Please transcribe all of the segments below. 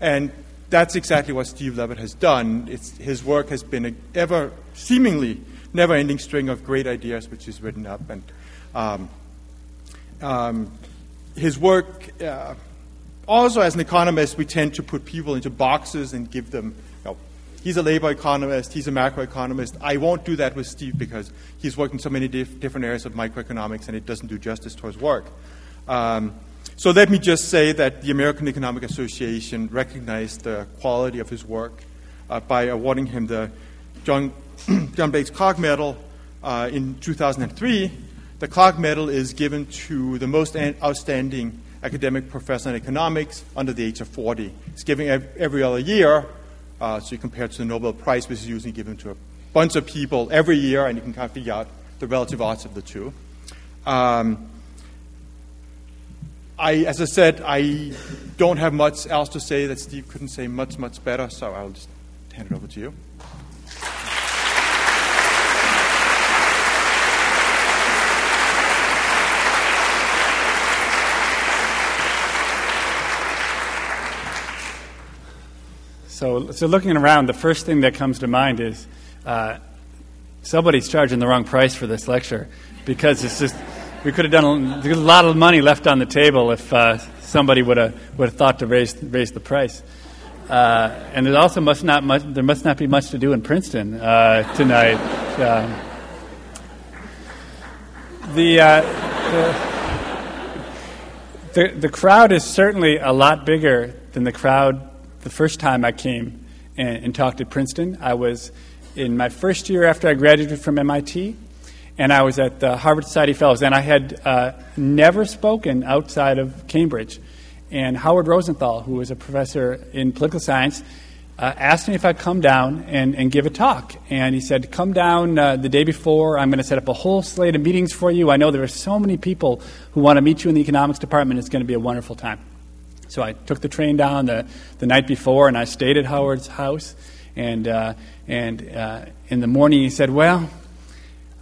And that's exactly what Steve Levitt has done. It's, his work has been an ever seemingly never ending string of great ideas which he's written up. And um, um, his work, uh, also as an economist, we tend to put people into boxes and give them, he's a labor economist, he's a macroeconomist. I won't do that with Steve because he's worked in so many dif- different areas of microeconomics and it doesn't do justice to his work. Um, so let me just say that the American Economic Association recognized the quality of his work uh, by awarding him the John, John Bates Clark Medal uh, in 2003. The Clark Medal is given to the most outstanding academic professor in economics under the age of 40. It's given every other year, uh, so you compare it to the Nobel Prize, which is usually given to a bunch of people every year, and you can kind of figure out the relative odds of the two. Um, I, as I said, I don't have much else to say that Steve couldn't say much, much better, so I'll just hand it over to you. So, so looking around, the first thing that comes to mind is uh, somebody's charging the wrong price for this lecture because it's just we could have done a, lot of money left on the table if uh, somebody would have would have thought to raise raise the price. Uh, and there also must not much, there must not be much to do in Princeton uh, tonight. Um, the, uh, the, the the crowd is certainly a lot bigger than the crowd the first time I came and, and talked at Princeton. I was in my first year after I graduated from MIT and I was at the Harvard Society Fellows, and I had uh, never spoken outside of Cambridge. And Howard Rosenthal, who was a professor in political science, uh, asked me if I'd come down and, and give a talk. And he said, Come down uh, the day before. I'm going to set up a whole slate of meetings for you. I know there are so many people who want to meet you in the economics department. It's going to be a wonderful time. So I took the train down the, the night before, and I stayed at Howard's house. And, uh, and uh, in the morning, he said, Well,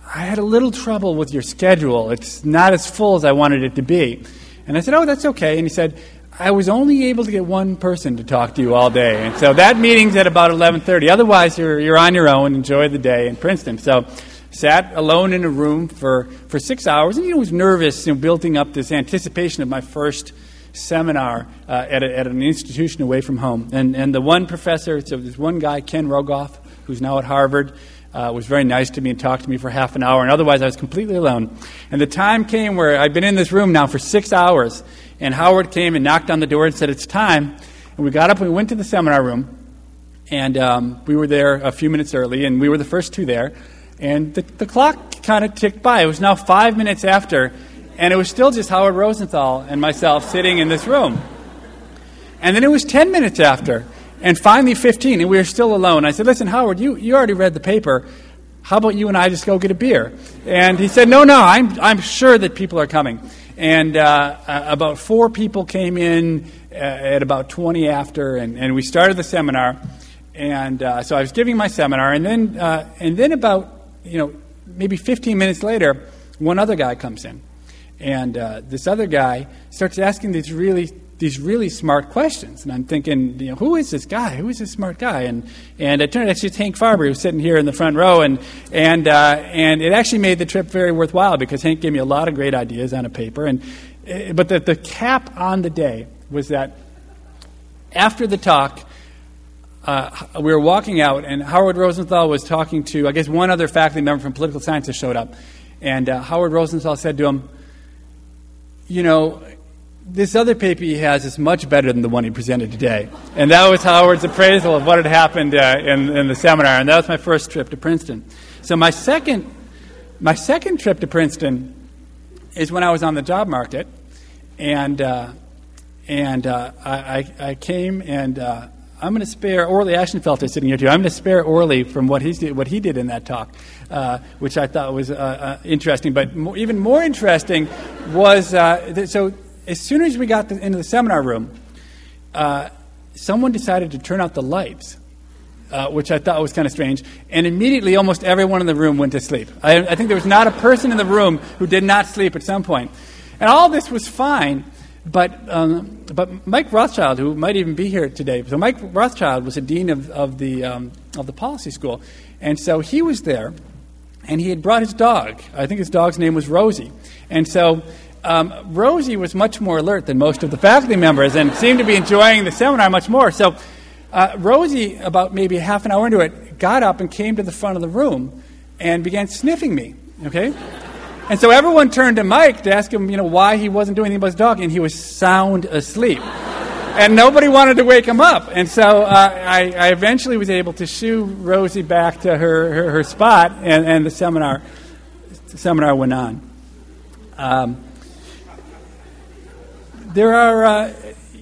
I had a little trouble with your schedule. It's not as full as I wanted it to be. And I said, Oh, that's okay. And he said, I was only able to get one person to talk to you all day. And so that meeting's at about 11:30. Otherwise, you're, you're on your own. Enjoy the day in Princeton. So sat alone in a room for, for six hours and know, was nervous, you know, building up this anticipation of my first seminar uh, at, a, at an institution away from home. And, and the one professor, so there's one guy, Ken Rogoff, who's now at Harvard, uh, was very nice to me and talked to me for half an hour, and otherwise I was completely alone. And the time came where I'd been in this room now for six hours, and Howard came and knocked on the door and said, It's time. And we got up and we went to the seminar room, and um, we were there a few minutes early, and we were the first two there. And the, the clock kind of ticked by. It was now five minutes after, and it was still just Howard Rosenthal and myself sitting in this room. And then it was 10 minutes after, and finally, 15, and we were still alone. I said, Listen, Howard, you, you already read the paper. How about you and I just go get a beer? And he said, No, no, I'm, I'm sure that people are coming. And uh, uh, about four people came in uh, at about 20 after, and, and we started the seminar. And uh, so I was giving my seminar, and then, uh, and then about, you know, maybe 15 minutes later, one other guy comes in. And uh, this other guy starts asking these really these really smart questions. And I'm thinking, you know, who is this guy? Who is this smart guy? And, and it turned out it's Hank Farber, who's sitting here in the front row. And, and, uh, and it actually made the trip very worthwhile because Hank gave me a lot of great ideas on a paper. And, uh, but the, the cap on the day was that after the talk, uh, we were walking out, and Howard Rosenthal was talking to, I guess, one other faculty member from political science that showed up. And uh, Howard Rosenthal said to him, You know, this other paper he has is much better than the one he presented today. And that was Howard's appraisal of what had happened uh, in, in the seminar. And that was my first trip to Princeton. So my second, my second trip to Princeton is when I was on the job market. And, uh, and uh, I, I, came and uh, I'm going to spare Orley Ashenfelter sitting here too. I'm going to spare Orley from what, he's, what he did in that talk, uh, which I thought was uh, uh, interesting. But more, even more interesting was uh, so as soon as we got into the seminar room, uh, someone decided to turn out the lights, uh, which I thought was kind of strange. And immediately, almost everyone in the room went to sleep. I, I, think there was not a person in the room who did not sleep at some point. And all this was fine But, um, but Mike Rothschild, who might even be here today, so Mike Rothschild was a dean of, of, the, um, of the policy school. And so he was there, and he had brought his dog. I think his dog's name was Rosie. And so um, Rosie was much more alert than most of the faculty members and seemed to be enjoying the seminar much more. So uh, Rosie, about maybe half an hour into it, got up and came to the front of the room and began sniffing me. Okay? And so everyone turned to Mike to ask him, you know, why he wasn't doing anything about his dog, and he was sound asleep. and nobody wanted to wake him up. And so uh, I, I, eventually was able to shoo Rosie back to her, her, her spot, and, and the seminar seminar went on. Um, there are, uh,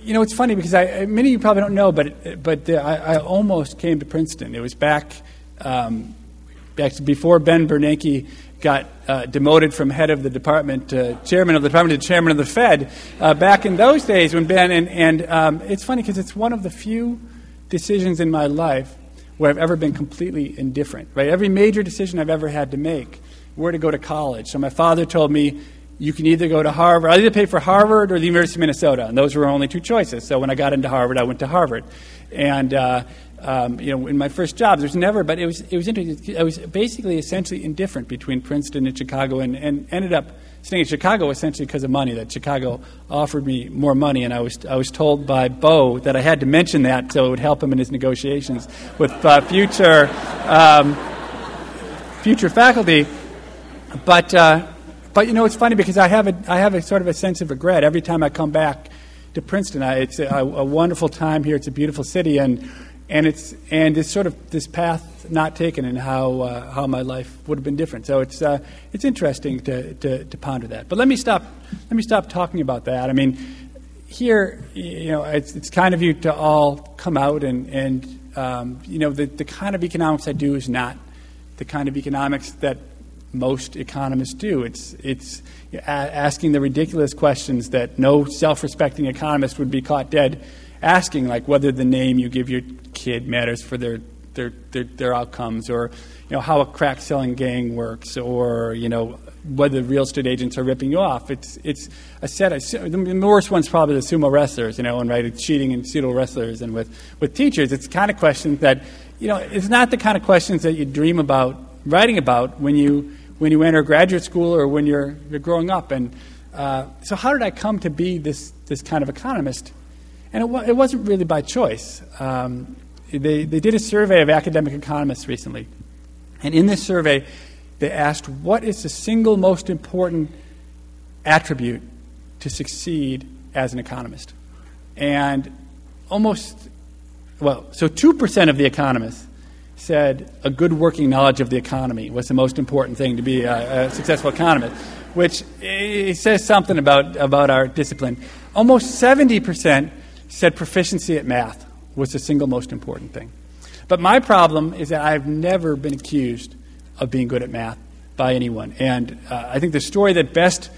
you know, it's funny because I, many of you probably don't know, but but uh, I, I, almost came to Princeton. It was back um, back before Ben Bernanke got uh, demoted from head of the department to chairman of the department to chairman of the Fed uh, back in those days when Ben, and, and um, it's funny because it's one of the few decisions in my life where I've ever been completely indifferent, right? Every major decision I've ever had to make, where to go to college. So my father told me, you can either go to Harvard, I either pay for Harvard or the University of Minnesota, and those were only two choices. So when I got into Harvard, I went to Harvard. And uh, um, you know, in my first job, there's never, but it was, it was interesting. I was basically essentially indifferent between Princeton and Chicago and, and ended up staying in Chicago essentially because of money, that Chicago offered me more money. And I was, I was told by Bo that I had to mention that so it would help him in his negotiations with uh, future, um, future faculty. But, uh, but, you know, it's funny because I have, a, I have a sort of a sense of regret every time I come back to Princeton. I, it's a, a wonderful time here. It's a beautiful city. And, and it's and it's sort of this path not taken and how uh, how my life would have been different. So it's uh, it's interesting to, to, to ponder that. But let me stop let me stop talking about that. I mean, here you know it's it's kind of you to all come out and and um, you know the the kind of economics I do is not the kind of economics that most economists do. It's it's asking the ridiculous questions that no self-respecting economist would be caught dead asking, like whether the name you give your kid matters for their their, their, their outcomes, or you know how a crack selling gang works, or you know whether real estate agents are ripping you off. It's it's a set. Of, the worst one's probably the sumo wrestlers, you know, and right, it's cheating in sumo wrestlers, and with with teachers, it's the kind of questions that you know it's not the kind of questions that you dream about writing about when you when you enter graduate school or when you're you're growing up. And uh, so, how did I come to be this this kind of economist? And it, it wasn't really by choice. Um, they, they did a survey of academic economists recently. And in this survey, they asked what is the single most important attribute to succeed as an economist? And almost, well, so 2% of the economists said a good working knowledge of the economy was the most important thing to be a, a successful economist, which says something about, about our discipline. Almost 70% said proficiency at math was the single most important thing. But my problem is that I've never been accused of being good at math by anyone. And uh, I think the story that best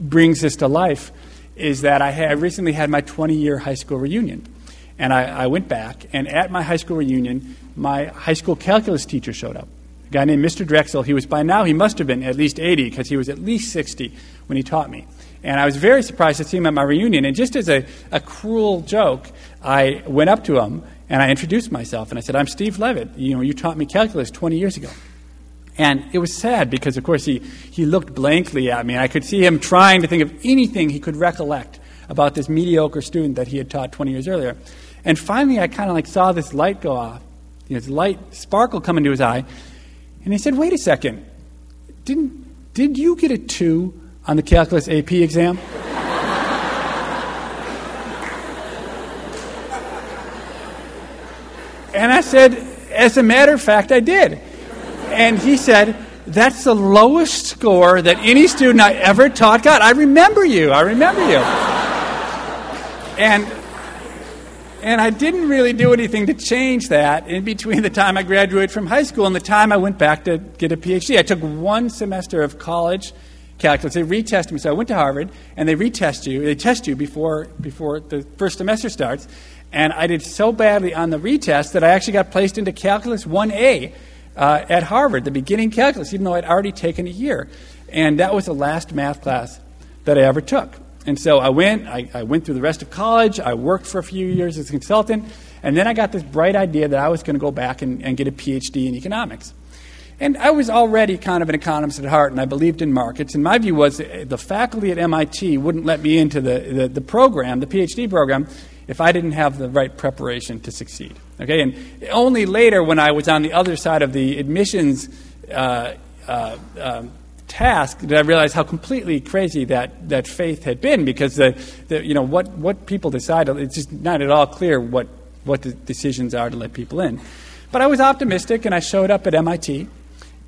brings this to life is that I, had, recently had my 20 year high school reunion. And I, I, went back, and at my high school reunion, my high school calculus teacher showed up. A guy named Mr. Drexel. He was by now, he must have been at least 80 because he was at least 60 when he taught me. And I was very surprised to see him at my reunion. And just as a, a cruel joke, I went up to him and I introduced myself. And I said, I'm Steve Levitt. You know, you taught me calculus 20 years ago. And it was sad because, of course, he, he looked blankly at me. And I could see him trying to think of anything he could recollect about this mediocre student that he had taught 20 years earlier. And finally, I kind of like saw this light go off, you know, this light sparkle come into his eye. And he said, Wait a second. Didn't, did you get a two on the calculus AP exam? and I said, As a matter of fact, I did. And he said, That's the lowest score that any student I ever taught got. I remember you. I remember you. And and I didn't really do anything to change that in between the time I graduated from high school and the time I went back to get a PhD. I took one semester of college calculus. They retest me. So I went to Harvard, and they retest you. They test you before, before the first semester starts. And I did so badly on the retest that I actually got placed into Calculus 1A uh, at Harvard, the beginning calculus, even though I'd already taken a year. And that was the last math class that I ever took. And so I went, I, I, went through the rest of college, I worked for a few years as a consultant, and then I got this bright idea that I was going to go back and, and get a PhD in economics. And I was already kind of an economist at heart, and I believed in markets. And my view was the faculty at MIT wouldn't let me into the, the, the program, the PhD program, if I didn't have the right preparation to succeed. Okay, and only later, when I was on the other side of the admissions uh, uh, um, task did I realize how completely crazy that, that faith had been because the, the, you know, what, what people decide, it's just not at all clear what, what the decisions are to let people in. But I was optimistic and I showed up at MIT,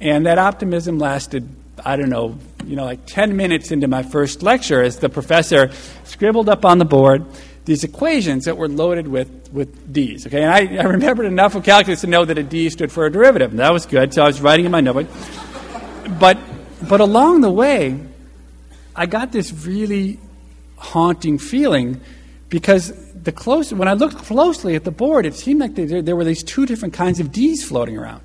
and that optimism lasted, I don't know, you know, like 10 minutes into my first lecture as the professor scribbled up on the board these equations that were loaded with, with d's. Okay, and I, I remembered enough of calculus to know that a d stood for a derivative. And that was good, so I was writing in my notebook. But but along the way, I got this really haunting feeling because the close, when I looked closely at the board, it seemed like there, there were these two different kinds of D's floating around.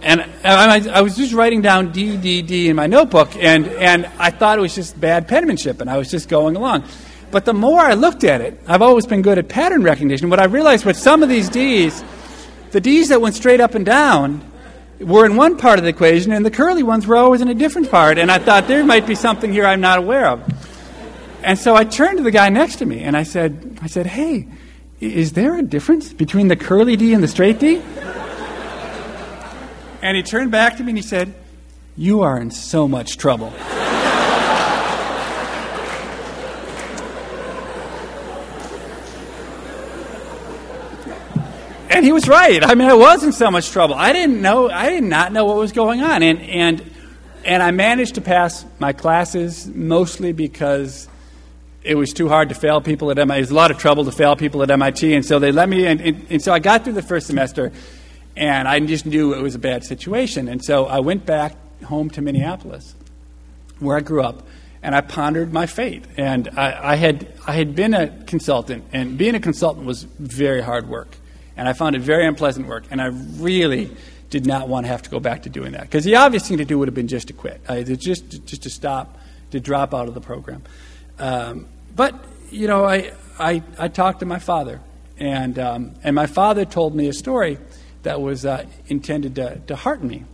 And I, was just writing down D, D, D in my notebook, and, and I thought it was just bad penmanship, and I was just going along. But the more I looked at it, I've always been good at pattern recognition. What I realized with some of these D's, the D's that went straight up and down were in one part of the equation, and the curly ones were always in a different part. And I thought there might be something here I'm not aware of. And so I turned to the guy next to me and I said, I said, hey, is there a difference between the curly D and the straight D? and he turned back to me and he said, You are in so much trouble. And he was right. I mean, I was in so much trouble. I didn't know. I did not know what was going on, and and and I managed to pass my classes mostly because it was too hard to fail people at MIT. It was a lot of trouble to fail people at MIT, and so they let me. And, and, and so I got through the first semester, and I just knew it was a bad situation, and so I went back home to Minneapolis, where I grew up and I pondered my fate. And I, I, had I had been a consultant, and being a consultant was very hard work and I found it very unpleasant work, and I really did not want to have to go back to doing that because the obvious thing to do would have been just to quit, uh, just just to stop, to drop out of the program. Um, but you know, I, I I talked to my father, and um, and my father told me a story that was uh, intended to, to hearten me.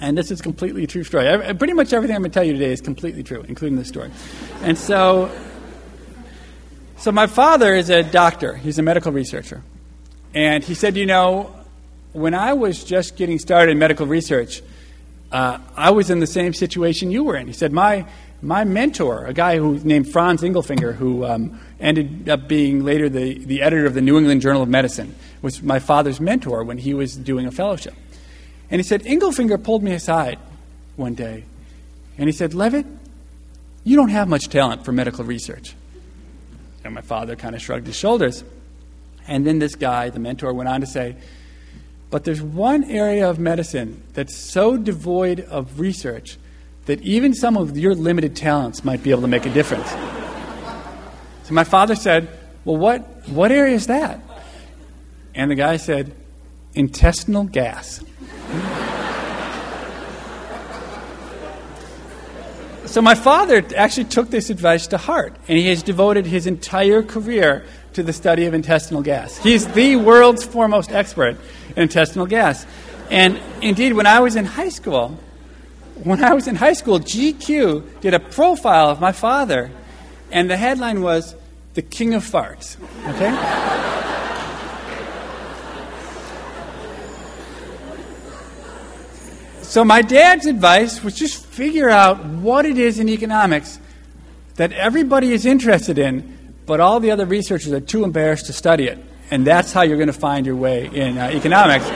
And this is completely true story. I, pretty much everything I'm going to tell you today is completely true, including this story. And so, so my father is a doctor. He's a medical researcher. And he said, You know, when I was just getting started in medical research, uh, I was in the same situation you were in. He said, My, my mentor, a guy who named Franz Ingelfinger, who um, ended up being later the, the editor of the New England Journal of Medicine, was my father's mentor when he was doing a fellowship. And he said, Ingelfinger pulled me aside one day, and he said, Levitt, you don't have much talent for medical research. And my father kind of shrugged his shoulders. And then this guy, the mentor, went on to say, but there's one area of medicine that's so devoid of research that even some of your limited talents might be able to make a difference. So my father said, Well, what, what area is that? And the guy said, Intestinal gas. so my father actually took this advice to heart, and he has devoted his entire career to the study of intestinal gas. He's the world's foremost expert in intestinal gas. And indeed, when I was in high school, when I was in high school, GQ did a profile of my father, and the headline was "The King of Farts." Okay. so my dad's advice was just figure out what it is in economics that everybody is interested in but all the other researchers are too embarrassed to study it. And that's how you're going to find your way in uh, economics.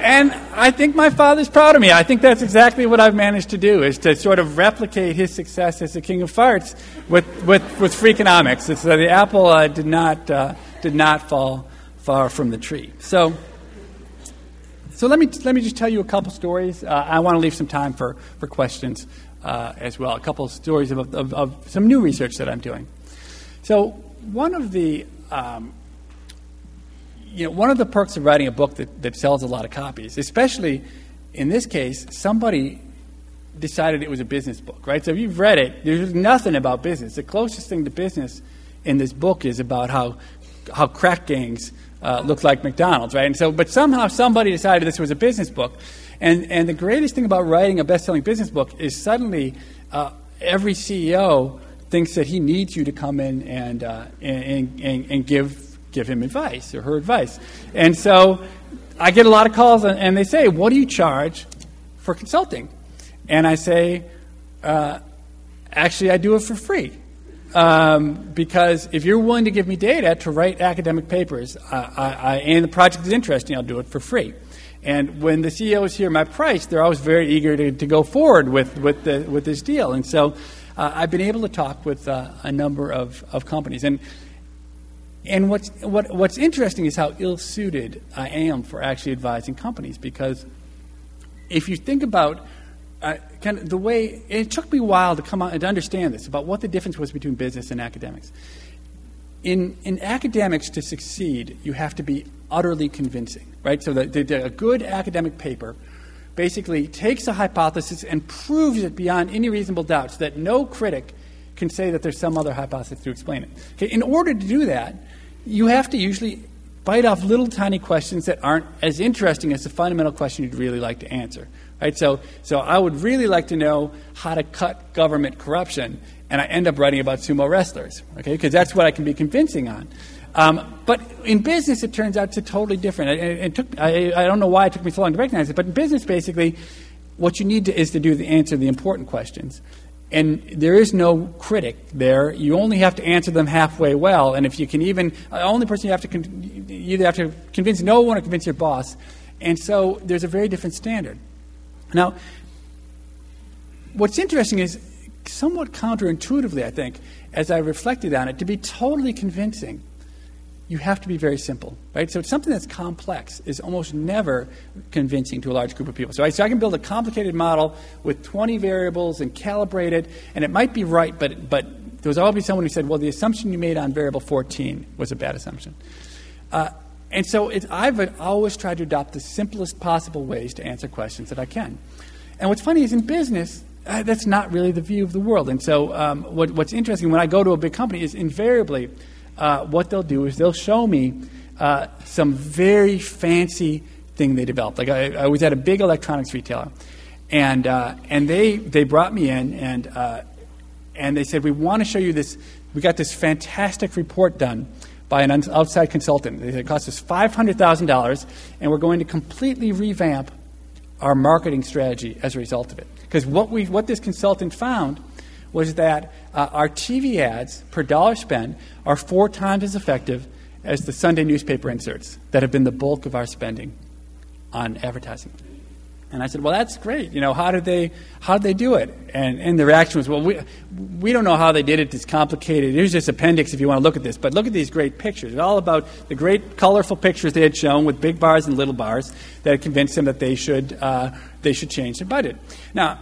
And I think my father's proud of me. I think that's exactly what I've managed to do, is to sort of replicate his success as the king of farts with, with, with Freakonomics. It's, uh, the apple uh, did, not, uh, did not fall far from the tree. So, so let, me, let me just tell you a couple stories. Uh, I want to leave some time for, for questions uh, as well. A couple stories of, of, of some new research that I'm doing. So one of the um, you know, one of the perks of writing a book that, that sells a lot of copies, especially in this case, somebody decided it was a business book, right? So if you've read it, there's nothing about business. The closest thing to business in this book is about how how crack gangs uh, look like McDonald's, right? And so, but somehow somebody decided this was a business book, and and the greatest thing about writing a best-selling business book is suddenly uh, every CEO thinks that he needs you to come in and uh, and, and, and give give him advice or her advice, and so I get a lot of calls and, they say, "What do you charge for consulting?" And I say, uh, "Actually, I do it for free." Um, because if you're willing to give me data to write academic papers I, I, and the project is interesting, I'll do it for free. And when the CEOs hear my price, they're always very eager to, to go forward with, with, the, with this deal. And so uh, I've been able to talk with uh, a number of, of companies. And, and what's, what, what's interesting is how ill suited I am for actually advising companies because if you think about uh, kind of the way it took me a while to come out and to understand this about what the difference was between business and academics. In, in academics, to succeed, you have to be utterly convincing, right? So the, the, a good academic paper basically takes a hypothesis and proves it beyond any reasonable doubt so that no critic can say that there's some other hypothesis to explain it. Okay, in order to do that, you have to usually bite off little tiny questions that aren't as interesting as the fundamental question you'd really like to answer. Right? So, so I would really like to know how to cut government corruption, and I end up writing about sumo wrestlers, okay? Because that's what I can be convincing on. Um, but in business, it turns out to totally different. It, it took, I, I, don't know why it took me so long to recognize it, but in business, basically, what you need to, is to do the answer the important questions. And there is no critic there. You only have to answer them halfway well. And if you can even, the only person you have to, con- you either have to convince no one or convince your boss. And so there's a very different standard. Now, what's interesting is somewhat counterintuitively, I think, as I reflected on it, to be totally convincing, you have to be very simple, right? So something that's complex is almost never convincing to a large group of people. So I, so I can build a complicated model with 20 variables and calibrate it, and it might be right, but, but there was always someone who said, well, the assumption you made on variable 14 was a bad assumption. Uh, and so it, I've always tried to adopt the simplest possible ways to answer questions that I can. And what's funny is in business, uh, that's not really the view of the world. And so um, what, what's interesting when I go to a big company is invariably uh, what they'll do is they'll show me uh, some very fancy thing they developed. Like I, I, was at a big electronics retailer, and uh, and they they brought me in and uh, and they said we want to show you this. We got this fantastic report done by an outside consultant. It cost us $500,000, and we're going to completely revamp our marketing strategy as a result of it. Because what, we, what this consultant found was that uh, our TV ads per dollar spent are four times as effective as the Sunday newspaper inserts that have been the bulk of our spending on advertising. And I said, well, that's great. You know, how did they, how did they do it? And, and the reaction was, well, we, we don't know how they did it. It's complicated. Here's this appendix if you want to look at this. But look at these great pictures. It's all about the great colorful pictures they had shown with big bars and little bars that convinced them that they should, uh, they should change their budget. Now,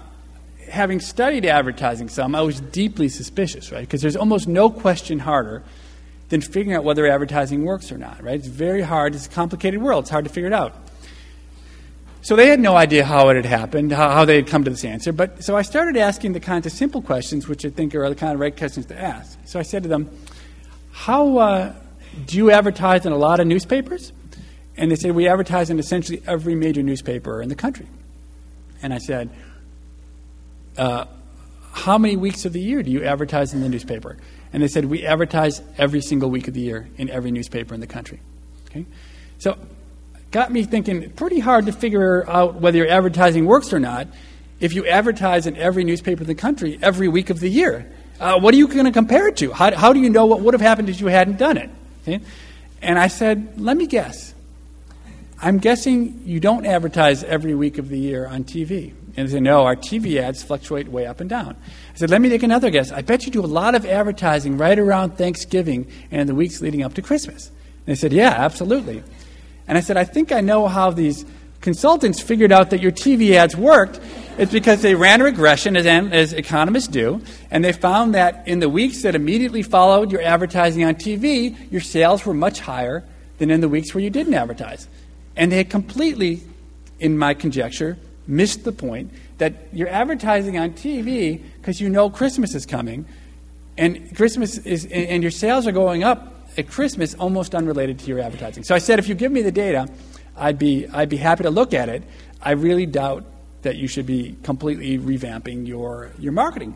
having studied advertising some, I was deeply suspicious, right? Because there's almost no question harder than figuring out whether advertising works or not, right? It's very hard. It's a complicated world. It's hard to figure it out. So they had no idea how it had happened, how, they had come to this answer. But so I started asking the kinds of simple questions, which I think are the kind of right questions to ask. So I said to them, "How uh, do you advertise in a lot of newspapers?" And they said, "We advertise in essentially every major newspaper in the country." And I said, uh, "How many weeks of the year do you advertise in the newspaper?" And they said, "We advertise every single week of the year in every newspaper in the country." Okay, so got me thinking pretty hard to figure out whether your advertising works or not if you advertise in every newspaper in the country every week of the year. Uh, what are you going to compare it to? How, how do you know what would have happened if you hadn't done it? Okay? And I said, let me guess. I'm guessing you don't advertise every week of the year on TV. And they said, no, our TV ads fluctuate way up and down. I said, let me take another guess. I bet you do a lot of advertising right around Thanksgiving and the weeks leading up to Christmas. And they said, yeah, absolutely. And I said, I think I know how these consultants figured out that your TV ads worked. It's because they ran a regression, as, as economists do, and they found that in the weeks that immediately followed your advertising on TV, your sales were much higher than in the weeks where you didn't advertise. And they had completely, in my conjecture, missed the point that you're advertising on TV because you know Christmas is coming, and Christmas is, and your sales are going up at Christmas almost unrelated to your advertising. So I said, if you give me the data, I'd be, I'd be happy to look at it. I really doubt that you should be completely revamping your, your marketing.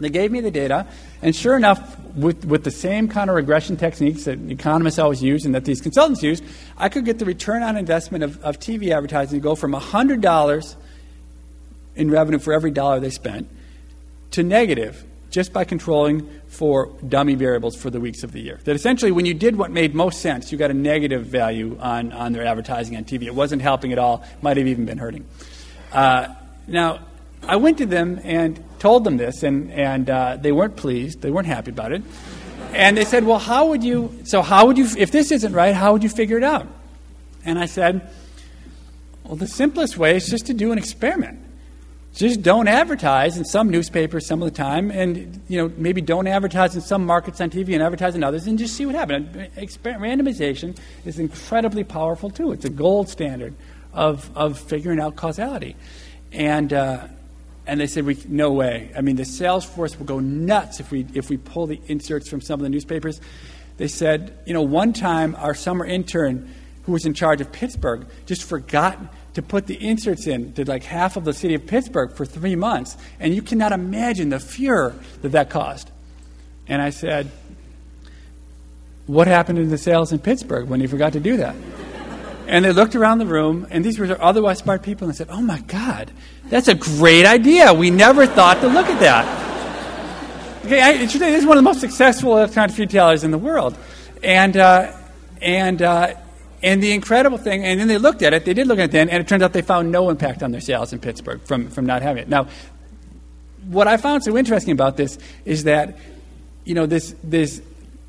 They gave me the data, and sure enough, with, with the same kind of regression techniques that economists always use and that these consultants use, I could get the return on investment of, of TV advertising to go from $100 in revenue for every dollar they spent to negative just by controlling for dummy variables for the weeks of the year. That essentially, when you did what made most sense, you got a negative value on, on their advertising on TV. It wasn't helping at all, might have even been hurting. Uh, now, I went to them and told them this, and, and uh, they weren't pleased. They weren't happy about it. And they said, Well, how would you, so how would you, if this isn't right, how would you figure it out? And I said, Well, the simplest way is just to do an experiment. Just don't advertise in some newspapers some of the time, and you know maybe don't advertise in some markets on TV and advertise in others, and just see what happens. Randomization is incredibly powerful too. It's a gold standard of of figuring out causality, and uh, and they said, we, no way. I mean, the sales force will go nuts if we, if we pull the inserts from some of the newspapers. They said, you know, one time our summer intern who was in charge of Pittsburgh just forgot to put the inserts in to like half of the city of Pittsburgh for three months. And you cannot imagine the furor that that caused. And I said, what happened in the sales in Pittsburgh when you forgot to do that? And they looked around the room, and these were otherwise smart people, and they said, Oh my God, that's a great idea. We never thought to look at that. Okay, I, this is one of the most successful electronic retailers in the world. And, uh, and, uh, and the incredible thing, and then they looked at it, they did look at it then, and it turns out they found no impact on their sales in Pittsburgh from, from not having it. Now, what I found so interesting about this is that, you know, this, this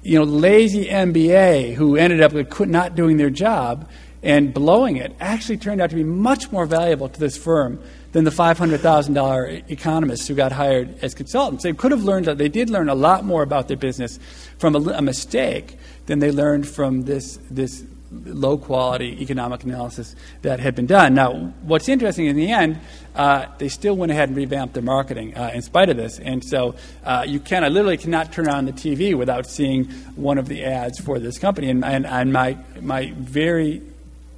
you know, lazy MBA who ended up not doing their job and blowing it actually turned out to be much more valuable to this firm than the $500,000 economists who got hired as consultants. They could have learned, they did learn a lot more about their business from a, a mistake than they learned from this, this low quality economic analysis that had been done. Now, what's interesting in the end, uh, they still went ahead and revamped their marketing uh, in spite of this. And so uh, you can, I literally cannot turn on the TV without seeing one of the ads for this company. And, and, and my, my very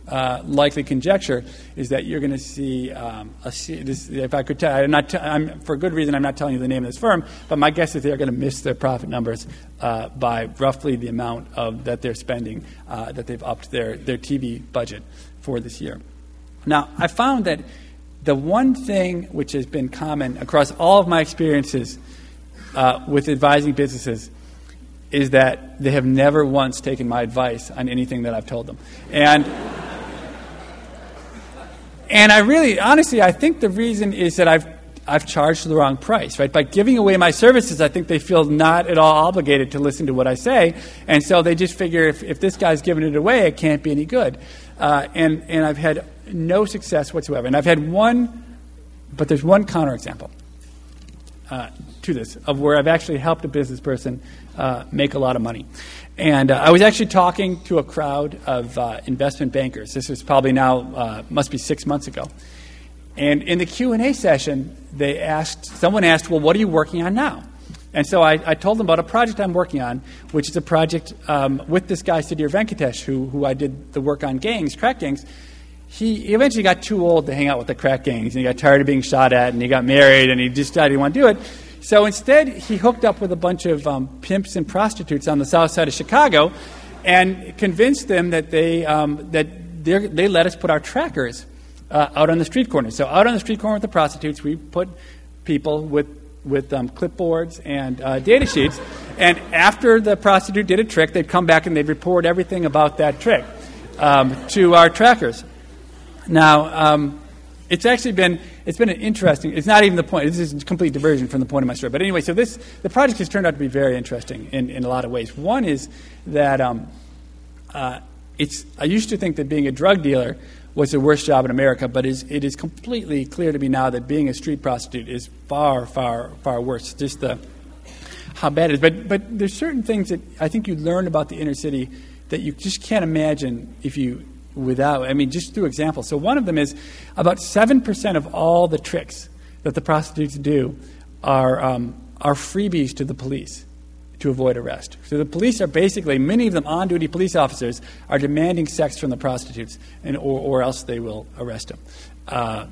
uh, likely conjecture is that you're going to see um, a, this, if I could tell, I'm not t- I'm, for good reason I'm not telling you the name of this firm, but my guess is they're going to miss their profit numbers uh, by roughly the amount of that they're spending uh, that they've upped their, their TV budget for this year. Now I found that the one thing which has been common across all of my experiences uh, with advising businesses is that they have never once taken my advice on anything that I've told them. And and I really, honestly, I think the reason is that I've I've charged the wrong price, right? By giving away my services, I think they feel not at all obligated to listen to what I say. And so they just figure if, if this guy's giving it away, it can't be any good. Uh, and, and I've had no success whatsoever. And I've had one, but there's one counterexample uh, to this of where I've actually helped a business person uh, make a lot of money. And uh, I was actually talking to a crowd of uh, investment bankers. This was probably now uh, must be six months ago. And in the Q and A session, they asked someone asked, "Well, what are you working on now?" And so I, I told them about a project I'm working on, which is a project um, with this guy Sudhir Venkatesh, who who I did the work on gangs, crack gangs. He eventually got too old to hang out with the crack gangs, and he got tired of being shot at, and he got married, and he just decided he wanted to do it. So instead, he hooked up with a bunch of um, pimps and prostitutes on the south side of Chicago and convinced them that they, um, that they let us put our trackers uh, out on the street corner. So, out on the street corner with the prostitutes, we put people with, with um, clipboards and uh, data sheets. And after the prostitute did a trick, they'd come back and they'd report everything about that trick um, to our trackers. Now, um, it's actually been it's been an interesting. It's not even the point. This is a complete diversion from the point of my story. But anyway, so this the project has turned out to be very interesting in, in a lot of ways. One is that um, uh, it's. I used to think that being a drug dealer was the worst job in America, but is, it is completely clear to me now that being a street prostitute is far, far, far worse. Just the how bad it is. But but there's certain things that I think you learn about the inner city that you just can't imagine if you without, I mean, just through examples. So one of them is about 7% of all the tricks that the prostitutes do are, um, are freebies to the police to avoid arrest. So the police are basically, many of them on duty police officers, are demanding sex from the prostitutes, and, or, or else they will arrest them. Uh,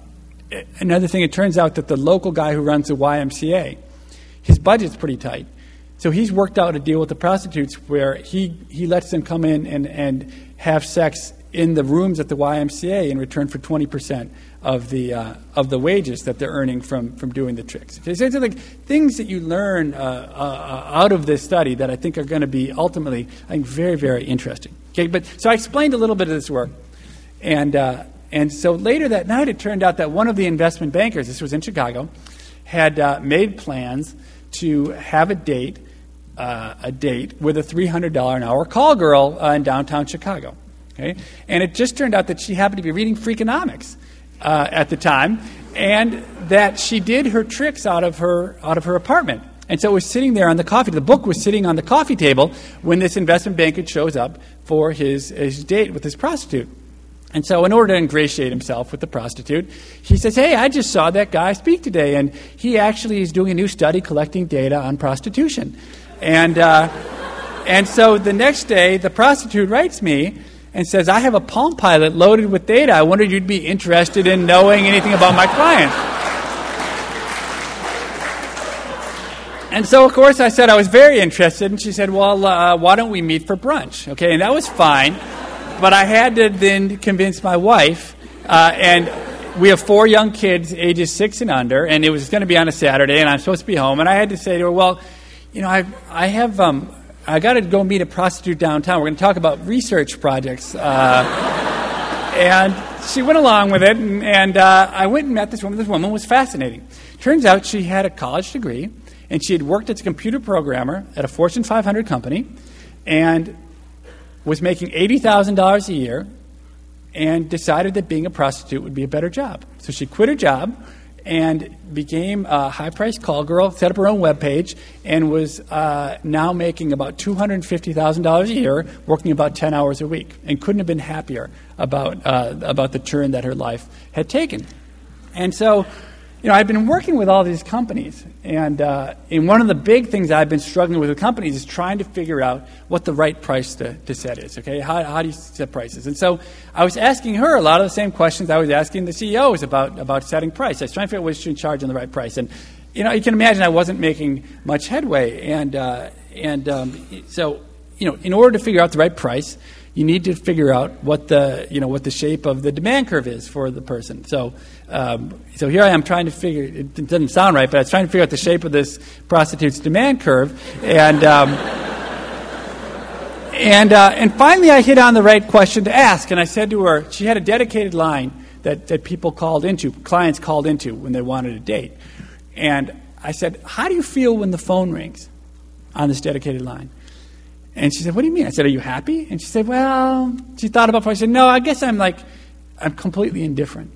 another thing, it turns out that the local guy who runs the YMCA, his budget's pretty tight. So he's worked out a deal with the prostitutes where he, he lets them come in and, and have sex in the rooms at the YMCA in return for 20% of the, uh, of the wages that they're earning from, from doing the tricks. So it's like things that you learn uh, uh, out of this study that I think are going to be ultimately, I think, very, very interesting. Okay, but so I explained a little bit of this work. And, uh, and so later that night, it turned out that one of the investment bankers, this was in Chicago, had uh, made plans to have a date, uh, a date with a $300 an hour call girl in downtown Chicago. Okay? And it just turned out that she happened to be reading Freakonomics uh, at the time, and that she did her tricks out of her out of her apartment. And so it was sitting there on the coffee. The book was sitting on the coffee table when this investment banker shows up for his, his date with his prostitute. And so, in order to ingratiate himself with the prostitute, he says, Hey, I just saw that guy speak today, and he actually is doing a new study collecting data on prostitution. And, uh, and so the next day, the prostitute writes me and says, I have a Palm Pilot loaded with data. I wondered you'd be interested in knowing anything about my client. And so, of course, I said I was very interested, and she said, Well, uh, why don't we meet for brunch? Okay, and that was fine. But I had to then convince my wife, uh, and we have four young kids, ages six and under, and it was going to be on a Saturday, and I'm supposed to be home. And I had to say to her, Well, you know, I, I have um, I got to go meet a prostitute downtown. We're going to talk about research projects. Uh, and she went along with it, and, and uh, I went and met this woman. This woman was fascinating. Turns out she had a college degree, and she had worked as a computer programmer at a Fortune 500 company, and was making $80,000 a year, and decided that being a prostitute would be a better job. So she quit her job and became a high priced call girl, set up her own web page, and was uh, now making about $250,000 a year, working about 10 hours a week, and couldn't have been happier about, uh, about the turn that her life had taken. And so you know, I've been working with all these companies, and, uh, and one of the big things I've been struggling with with companies is trying to figure out what the right price to, to set is. Okay, how, how do you set prices? And so I was asking her a lot of the same questions I was asking the CEOs about about setting price. I was trying to figure out what she charge on the right price, and you know, you can imagine I wasn't making much headway, and uh, and um, so you know, in order to figure out the right price, you need to figure out what the you know what the shape of the demand curve is for the person. So um, so here I am trying to figure. It doesn't sound right, but I was trying to figure out the shape of this prostitute's demand curve, and. Um, and, uh, and finally, I hit on the right question to ask. And I said to her, she had a dedicated line that, that people called into, clients called into when they wanted a date. And I said, How do you feel when the phone rings on this dedicated line? And she said, What do you mean? I said, Are you happy? And she said, Well, she thought about it. I said, No, I guess I'm like, I'm completely indifferent.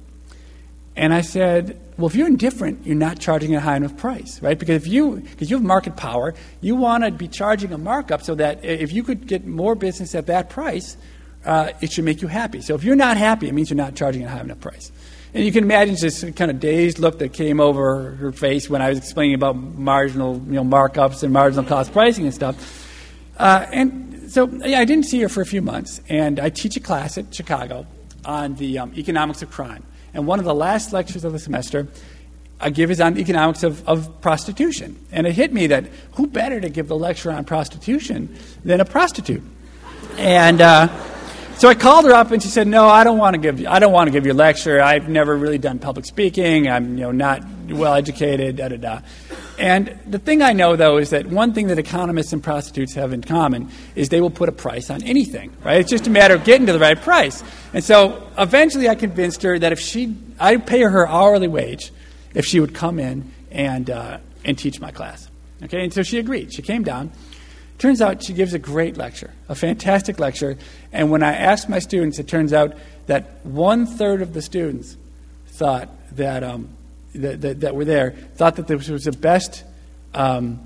And I said, Well, if you're indifferent, you're not charging a high enough price, right? Because if you, because you have market power, you want to be charging a markup so that if you could get more business at that price, uh, it should make you happy. So if you're not happy, it means you're not charging a high enough price. And you can imagine this kind of dazed look that came over her face when I was explaining about marginal you know, markups and marginal cost pricing and stuff. Uh, and so yeah, I didn't see her for a few months, and I teach a class at Chicago on the um, economics of crime. And one of the last lectures of the semester I give is on economics of, of prostitution. And it hit me that who better to give the lecture on prostitution than a prostitute? And uh, so I called her up, and she said, "No, I don't want to give. I don't want to give you a lecture. I've never really done public speaking. I'm, you know, not well educated. Da da da." And the thing I know, though, is that one thing that economists and prostitutes have in common is they will put a price on anything, right? It's just a matter of getting to the right price. And so eventually I convinced her that if she, I'd pay her her hourly wage if she would come in and, uh, and teach my class. Okay, and so she agreed. She came down. Turns out she gives a great lecture, a fantastic lecture. And when I asked my students, it turns out that one third of the students thought that um, that, that, that were there thought that this was the best, um,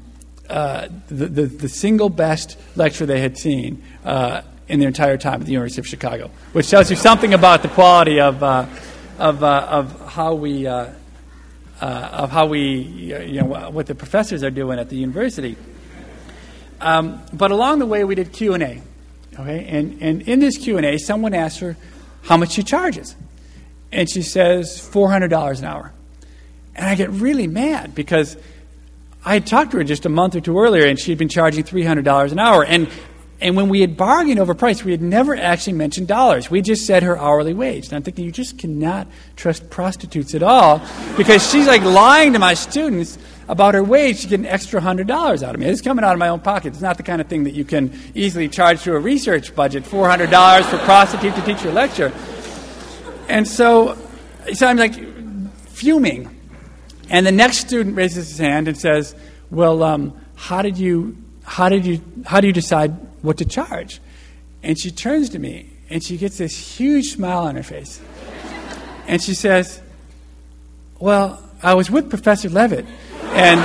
uh, the, the, the, single best lecture they had seen. Uh, in their entire time at the University of Chicago, which tells you something about the quality of, uh, of, uh, of how we, uh, uh of how we, you know, what the professors are doing at the university. Um, but along the way, we did Q and A, okay, and, and in this Q and A, someone asked her how much she charges, and she says four hundred dollars an hour, and I get really mad because I had talked to her just a month or two earlier, and she'd been charging three hundred dollars an hour, and and when we had bargained over price, we had never actually mentioned dollars. We just said her hourly wage. And I'm thinking, you just cannot trust prostitutes at all because she's like lying to my students about her wage to get an extra $100 out of me. It's coming out of my own pocket. It's not the kind of thing that you can easily charge through a research budget $400 for a prostitute to teach your lecture. And so, so I'm like fuming. And the next student raises his hand and says, Well, um, how did you how did you how do you decide what to charge. And she turns to me and she gets this huge smile on her face. And she says, Well, I was with Professor Levitt, and.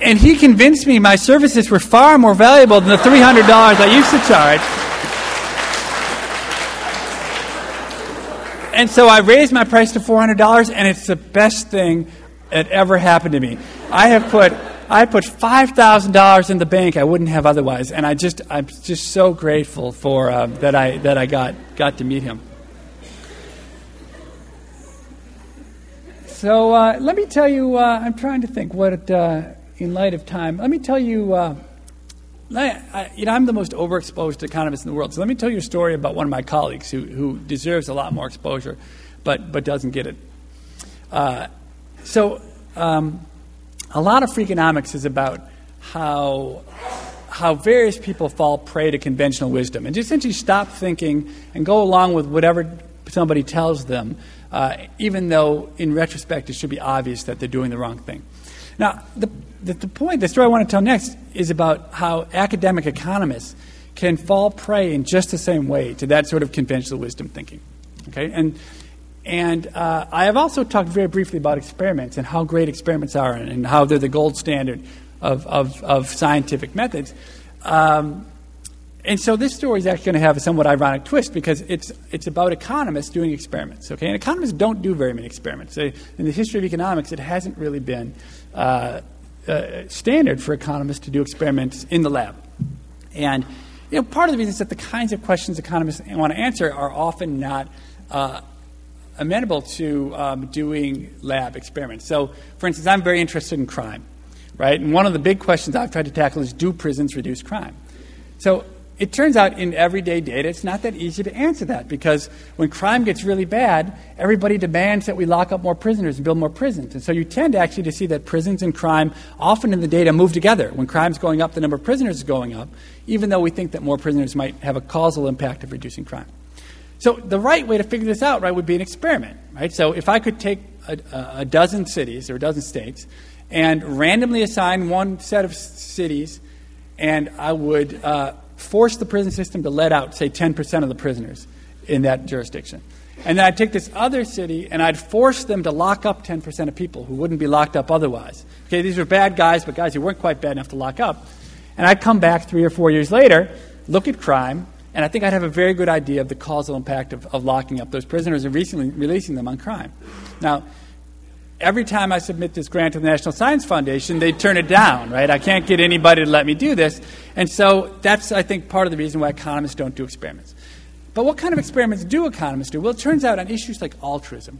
and he convinced me my services were far more valuable than the $300 I used to charge. and so I raised my price to $400, and it's the best thing that ever happened to me. I have put I put five thousand dollars in the bank I wouldn't have otherwise, and I just I'm just so grateful for uh, that I that I got got to meet him. So uh, let me tell you, uh, I'm trying to think what uh, in light of time. Let me tell you uh, I, you know, I'm the most overexposed economist in the world. So let me tell you a story about one of my colleagues who, who deserves a lot more exposure, but, but doesn't get it. Uh, so, um, a lot of Freakonomics is about how, how various people fall prey to conventional wisdom and just essentially stop thinking and go along with whatever somebody tells them, uh, even though in retrospect it should be obvious that they're doing the wrong thing. Now, the, the, the point, the story I want to tell next is about how academic economists can fall prey in just the same way to that sort of conventional wisdom thinking. Okay? And, and uh, I have also talked very briefly about experiments and how great experiments are and, how they're the gold standard of, of, of scientific methods. Um, and so this story is actually going to have a somewhat ironic twist because it's, it's about economists doing experiments. Okay, and economists don't do very many experiments. In the history of economics, it hasn't really been uh, uh, standard for economists to do experiments in the lab. And you know, part of the reason is that the kinds of questions economists want to answer are often not uh, amenable to um, doing lab experiments. So, for instance, I'm very interested in crime, right? And one of the big questions I've tried to tackle is do prisons reduce crime? So, it turns out in everyday data, it's not that easy to answer that because when crime gets really bad, everybody demands that we lock up more prisoners and build more prisons. And so you tend actually to see that prisons and crime often in the data move together. When crime's going up, the number of prisoners is going up, even though we think that more prisoners might have a causal impact of reducing crime. So the right way to figure this out, right, would be an experiment, right? So if I could take a, a dozen cities or a dozen states and randomly assign one set of cities, and I would uh, force the prison system to let out, say, 10% of the prisoners in that jurisdiction. And then I'd take this other city and I'd force them to lock up 10% of people who wouldn't be locked up otherwise. Okay, these were bad guys, but guys who weren't quite bad enough to lock up. And I'd come back three or four years later, look at crime, and I think I'd have a very good idea of the causal impact of, of locking up those prisoners and recently releasing them on crime. Now, every time I submit this grant to the National Science Foundation, they turn it down, right? I can't get anybody to let me do this. And so that's, I think, part of the reason why economists don't do experiments. But what kind of experiments do economists do? Well, it turns out on issues like altruism,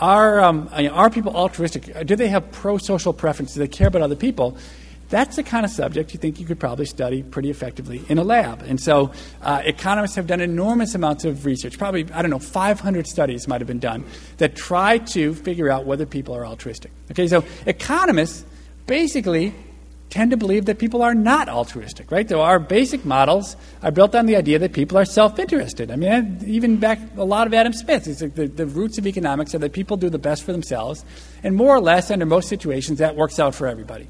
are, um, are people altruistic? Do they have pro social preferences? Do they care about other people? That's the kind of subject you think you could probably study pretty effectively in a lab. And so uh, economists have done enormous amounts of research. Probably, I don't know, 500 studies might have been done that try to figure out whether people are altruistic. Okay, so economists basically tend to believe that people are not altruistic, right? So our basic models are built on the idea that people are self-interested. I mean, even back a lot of Adam Smith, like the, the roots of economics are that people do the best for themselves, and more or less, under most situations, that works out for everybody.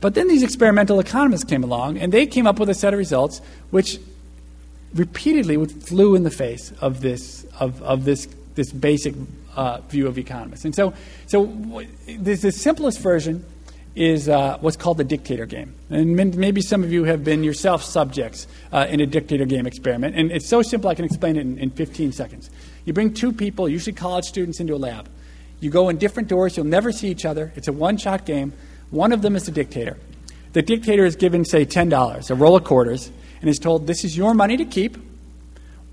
But then these experimental economists came along, and they came up with a set of results which repeatedly flew in the face of this, of, of this, this basic uh, view of economists. And so, so w- the simplest version is uh, what's called the dictator game. And maybe some of you have been yourself subjects uh, in a dictator game experiment. And it's so simple I can explain it in, in 15 seconds. You bring two people, usually college students, into a lab. You go in different doors, you'll never see each other. It's a one shot game. One of them is the dictator. The dictator is given, say, $10, a roll of quarters, and is told, This is your money to keep.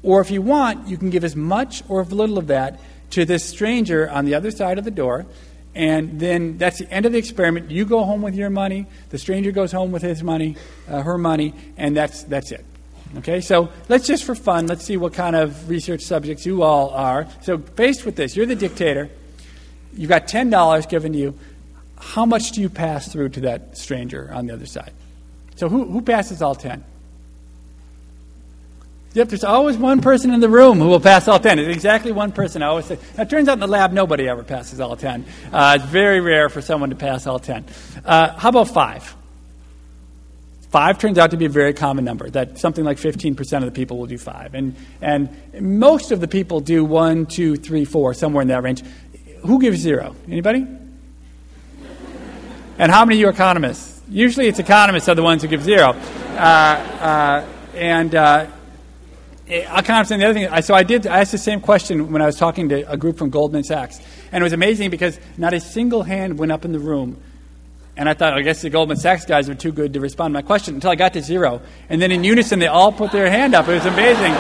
Or if you want, you can give as much or as little of that to this stranger on the other side of the door and then that's the end of the experiment. You go home with your money, the stranger goes home with his money, uh, her money, and that's, that's it. Okay, so let's just for fun, let's see what kind of research subjects you all are. So, faced with this, you're the dictator, you've got $10 given to you. How much do you pass through to that stranger on the other side? So, who, who passes all 10? Yep, there's always one person in the room who will pass all 10. It's exactly one person. I always say. Now, it turns out in the lab, nobody ever passes all 10. Uh, it's very rare for someone to pass all 10. Uh, how about five? Five turns out to be a very common number, that something like 15% of the people will do five. And, and most of the people do one, two, three, four, somewhere in that range. Who gives zero? Anybody? And how many of you economists? Usually it's economists are the ones who give zero. Uh, uh and uh, kind of understand the other thing. So I did. I asked the same question when I was talking to a group from Goldman Sachs, and it was amazing because not a single hand went up in the room. And I thought, I guess the Goldman Sachs guys are too good to respond to my question until I got to zero. And then in unison, they all put their hand up. It was amazing.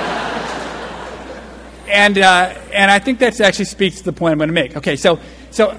and uh, and I think that actually speaks to the point I'm going to make. Okay, so so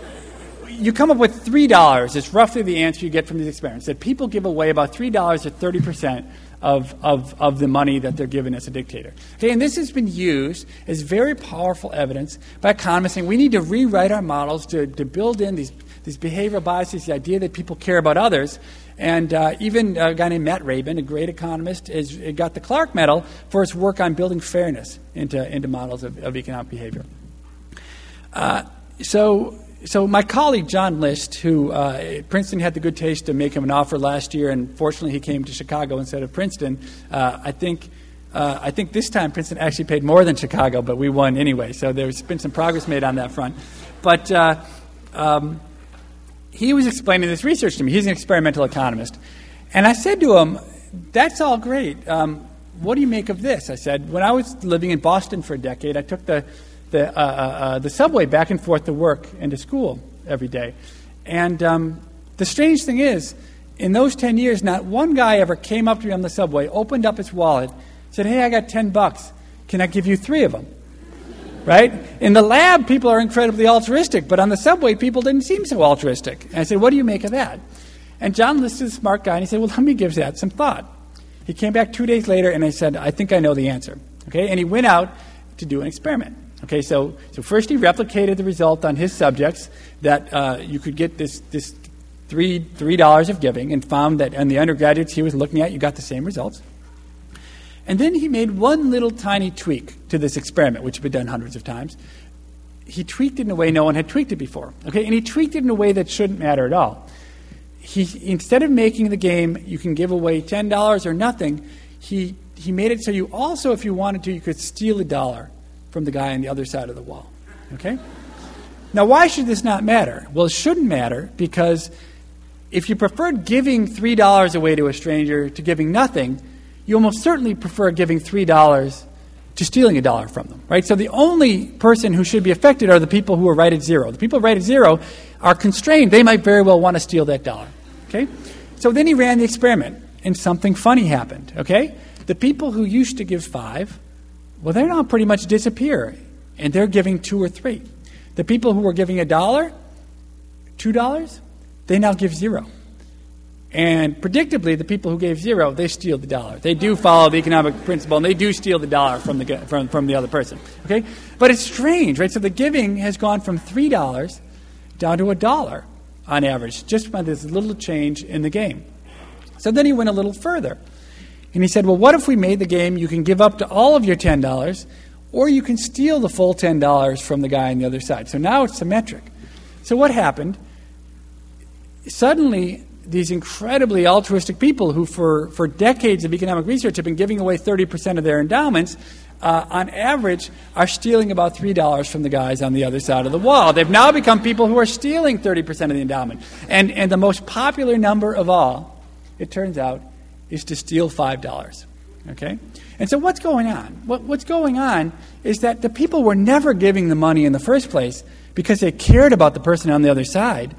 you come up with three dollars. It's roughly the answer you get from these experiments. That people give away about three dollars or thirty percent of, of, of the money that they're given as a dictator. Okay, and this has been used as very powerful evidence by economists saying we need to rewrite our models to, to build in these, these behavioral biases, the idea that people care about others. And uh, even a guy named Matt Rabin, a great economist, has got the Clark Medal for his work on building fairness into, into models of, of economic behavior. Uh, so so my colleague John List, who uh, Princeton had the good taste to make him an offer last year, and fortunately he came to Chicago instead of Princeton. Uh, I think. Uh, I think this time Princeton actually paid more than Chicago, but we won anyway. So there's been some progress made on that front. But uh, um, he was explaining this research to me. He's an experimental economist. And I said to him, That's all great. Um, what do you make of this? I said, When I was living in Boston for a decade, I took the the, uh, uh, uh, the subway back and forth to work and to school every day. And um, the strange thing is, in those 10 years, not one guy ever came up to me on the subway, opened up his wallet, said, Hey, I got 10 bucks. Can I give you three of them? Right? In the lab, people are incredibly altruistic, but on the subway, people didn't seem so altruistic. And I said, What do you make of that? And John List is a smart guy, and he said, Well, let me give that some thought. He came back two days later, and I said, I think I know the answer. Okay? And he went out to do an experiment. Okay, so, so first he replicated the result on his subjects that uh, you could get this, this three, $3 of giving and found that on the undergraduates he was looking at, you got the same results. And then he made one little tiny tweak to this experiment, which had been done hundreds of times. He tweaked it in a way no one had tweaked it before. Okay, and he tweaked it in a way that shouldn't matter at all. He, instead of making the game, you can give away $10 or nothing, he, he made it so you also, if you wanted to, you could steal a dollar from the guy on the other side of the wall. Okay? Now, why should this not matter? Well, it shouldn't matter because if you preferred giving $3 away to a stranger to giving nothing, you almost certainly prefer giving $3 to stealing a dollar from them, right? So the only person who should be affected are the people who are right at zero. The people right at zero are constrained. They might very well want to steal that dollar, okay? So then he ran the experiment, and something funny happened, okay? The people who used to give five well, they now pretty much disappear, and they're giving two or three. The people who were giving a dollar, two dollars, they now give zero. And predictably, the people who gave zero, they steal the dollar. They do follow the economic principle, and they do steal the dollar from the, from, from the other person. Okay? But it's strange, right? So the giving has gone from $3 down to a dollar on average, just by this little change in the game. So then he went a little further. And he said, Well, what if we made the game you can give up to all of your $10, or you can steal the full $10 from the guy on the other side? So now it's symmetric. So what happened? Suddenly, these incredibly altruistic people who, for, for decades of economic research, have been giving away 30% of their endowments, uh, on average, are stealing about $3 from the guys on the other side of the wall. They've now become people who are stealing 30% of the endowment. And, and the most popular number of all, it turns out, is to steal $5. Okay? And so what's going on? What, what's going on is that the people were never giving the money in the first place because they cared about the person on the other side.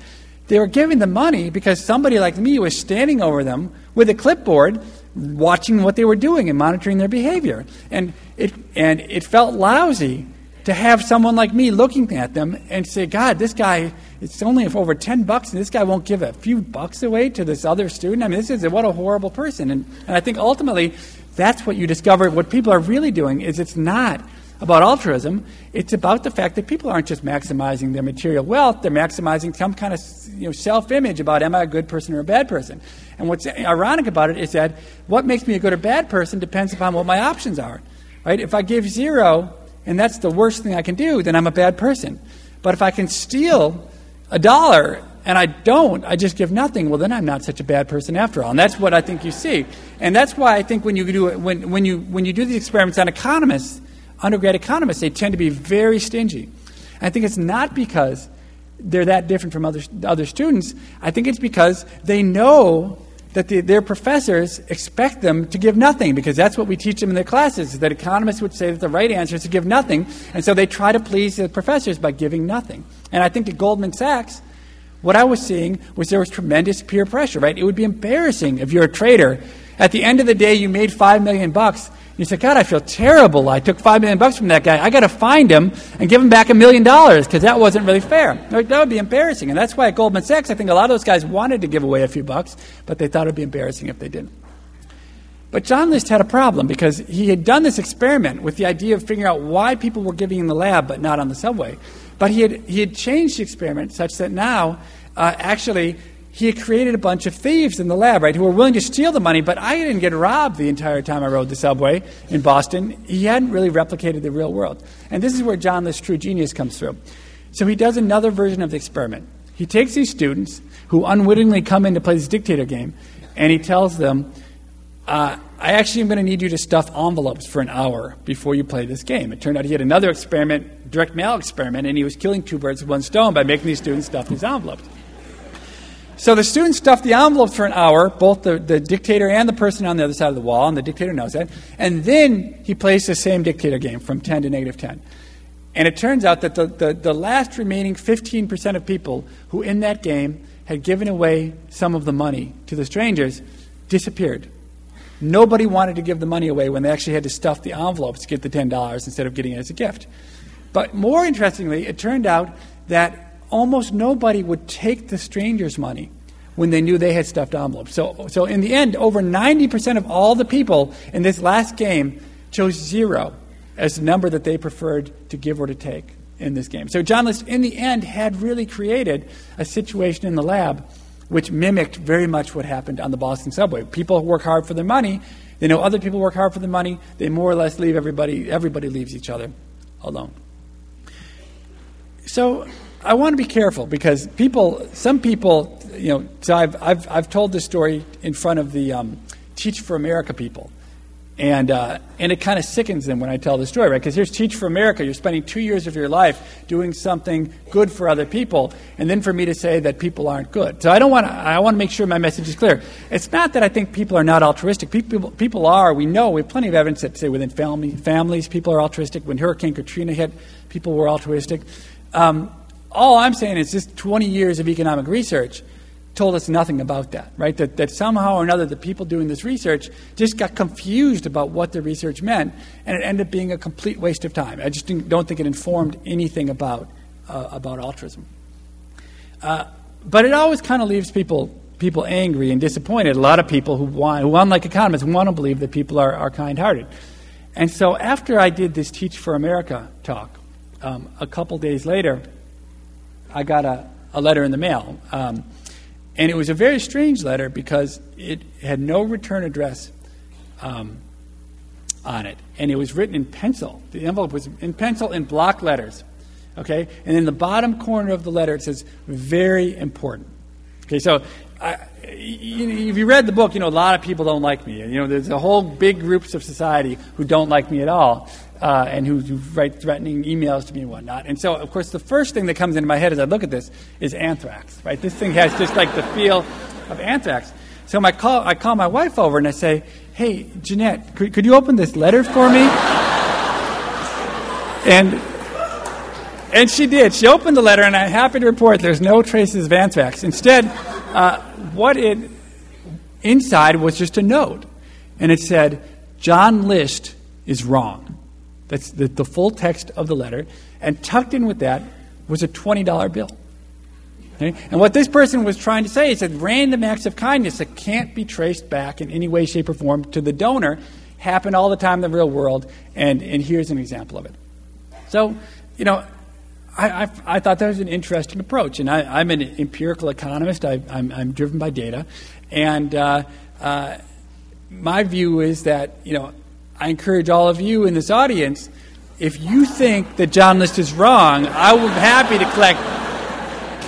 They were giving the money because somebody like me was standing over them with a clipboard watching what they were doing and monitoring their behavior. And it, and it felt lousy to have someone like me looking at them and say, God, this guy, it's only over 10 bucks, and this guy won't give a few bucks away to this other student. I mean, this is what a horrible person. And, and I think ultimately, that's what you discover. What people are really doing is it's not about altruism. It's about the fact that people aren't just maximizing their material wealth, they're maximizing some kind of you know, self image about am I a good person or a bad person. And what's ironic about it is that what makes me a good or bad person depends upon what my options are. Right? If I give zero, and that's the worst thing I can do, then I'm a bad person. But if I can steal a dollar and I don't, I just give nothing, well, then I'm not such a bad person after all. And that's what I think you see. And that's why I think when you do, when, when you, when you do these experiments on economists, undergrad economists, they tend to be very stingy. I think it's not because they're that different from other, other students. I think it's because they know that the, their professors expect them to give nothing because that's what we teach them in their classes that economists would say that the right answer is to give nothing and so they try to please the professors by giving nothing. And i think at goldman sachs what i was seeing was there was tremendous peer pressure right? It would be embarrassing if you're a trader. At the end of the day you made five million bucks you say, God, I feel terrible. I took five million bucks from that guy. I got to find him and give him back a million dollars because that wasn't really fair. That would be embarrassing. And that's why at Goldman Sachs, I think a lot of those guys wanted to give away a few bucks, but they thought it would be embarrassing if they didn't. But John List had a problem because he had done this experiment with the idea of figuring out why people were giving in the lab but not on the subway. But he had, he had changed the experiment such that now, uh, actually, he had created a bunch of thieves in the lab, right, who were willing to steal the money, but I didn't get robbed the entire time I rode the subway in Boston. He hadn't really replicated the real world. And this is where John List's true genius comes through. So he does another version of the experiment. He takes these students who unwittingly come in to play this dictator game, and he tells them, uh, I actually am going to need you to stuff envelopes for an hour before you play this game. It turned out he had another experiment, direct mail experiment, and he was killing two birds with one stone by making these students stuff these envelopes. So the students stuffed the envelopes for an hour, both the, the dictator and the person on the other side of the wall, and the dictator knows that. And then he plays the same dictator game from 10 to negative 10. And it turns out that the, the, the last remaining 15% of people who in that game had given away some of the money to the strangers disappeared. Nobody wanted to give the money away when they actually had to stuff the envelopes to get the $10 instead of getting it as a gift. But more interestingly, it turned out that almost nobody would take the stranger's money when they knew they had stuffed envelopes. So, so in the end, over 90% of all the people in this last game chose zero as the number that they preferred to give or to take in this game. So John List, in the end, had really created a situation in the lab which mimicked very much what happened on the Boston subway. People work hard for their money. They know other people work hard for their money. They more or less leave everybody, everybody leaves each other alone. So I want to be careful because people, some people, you know, so I've, I've, I've told this story in front of the um, Teach for America people. And, uh, and it kind of sickens them when I tell the story, right? Because here's Teach for America. You're spending two years of your life doing something good for other people, and then for me to say that people aren't good. So I don't want I want to make sure my message is clear. It's not that I think people are not altruistic. People, people are. We know, we have plenty of evidence that say within family, families, people are altruistic. When Hurricane Katrina hit, people were altruistic. Um, all I'm saying is this 20 years of economic research told us nothing about that, right? That, that somehow or another the people doing this research just got confused about what the research meant, and it ended up being a complete waste of time. I just don't think it informed anything about, uh, about altruism. Uh, but it always kind of leaves people, people angry and disappointed. A lot of people who, want, who unlike economists, want to believe that people are, are kind hearted. And so after I did this Teach for America talk, um, a couple days later, I got a, a letter in the mail. Um, and it was a very strange letter because it had no return address um, on it. And it was written in pencil. The envelope was in pencil in block letters. Okay? And in the bottom corner of the letter, it says, very important. Okay, so I, if you read the book, you know, a lot of people don't like me. You know, there's a whole big groups of society who don't like me at all. Uh, and who, who write threatening emails to me and whatnot. And so, of course, the first thing that comes into my head as I look at this is anthrax, right? This thing has just like the feel of anthrax. So I call, I call my wife over and I say, hey, Jeanette, could, could you open this letter for me? and and she did. She opened the letter, and I'm happy to report there's no traces of anthrax. Instead, uh, what it inside was just a note, and it said, "John List is wrong." That's the, the full text of the letter, and tucked in with that was a twenty dollar bill. Okay? And what this person was trying to say is that random acts of kindness that can't be traced back in any way, shape, or form to the donor happen all the time in the real world, and, and here's an example of it. So, you know, I, I, I, thought that was an interesting approach. And I, am an empirical economist, I, am driven by data. And uh, uh, my view is that, you know, I encourage all of you in this audience, if you think that John List is wrong, I will be happy to collect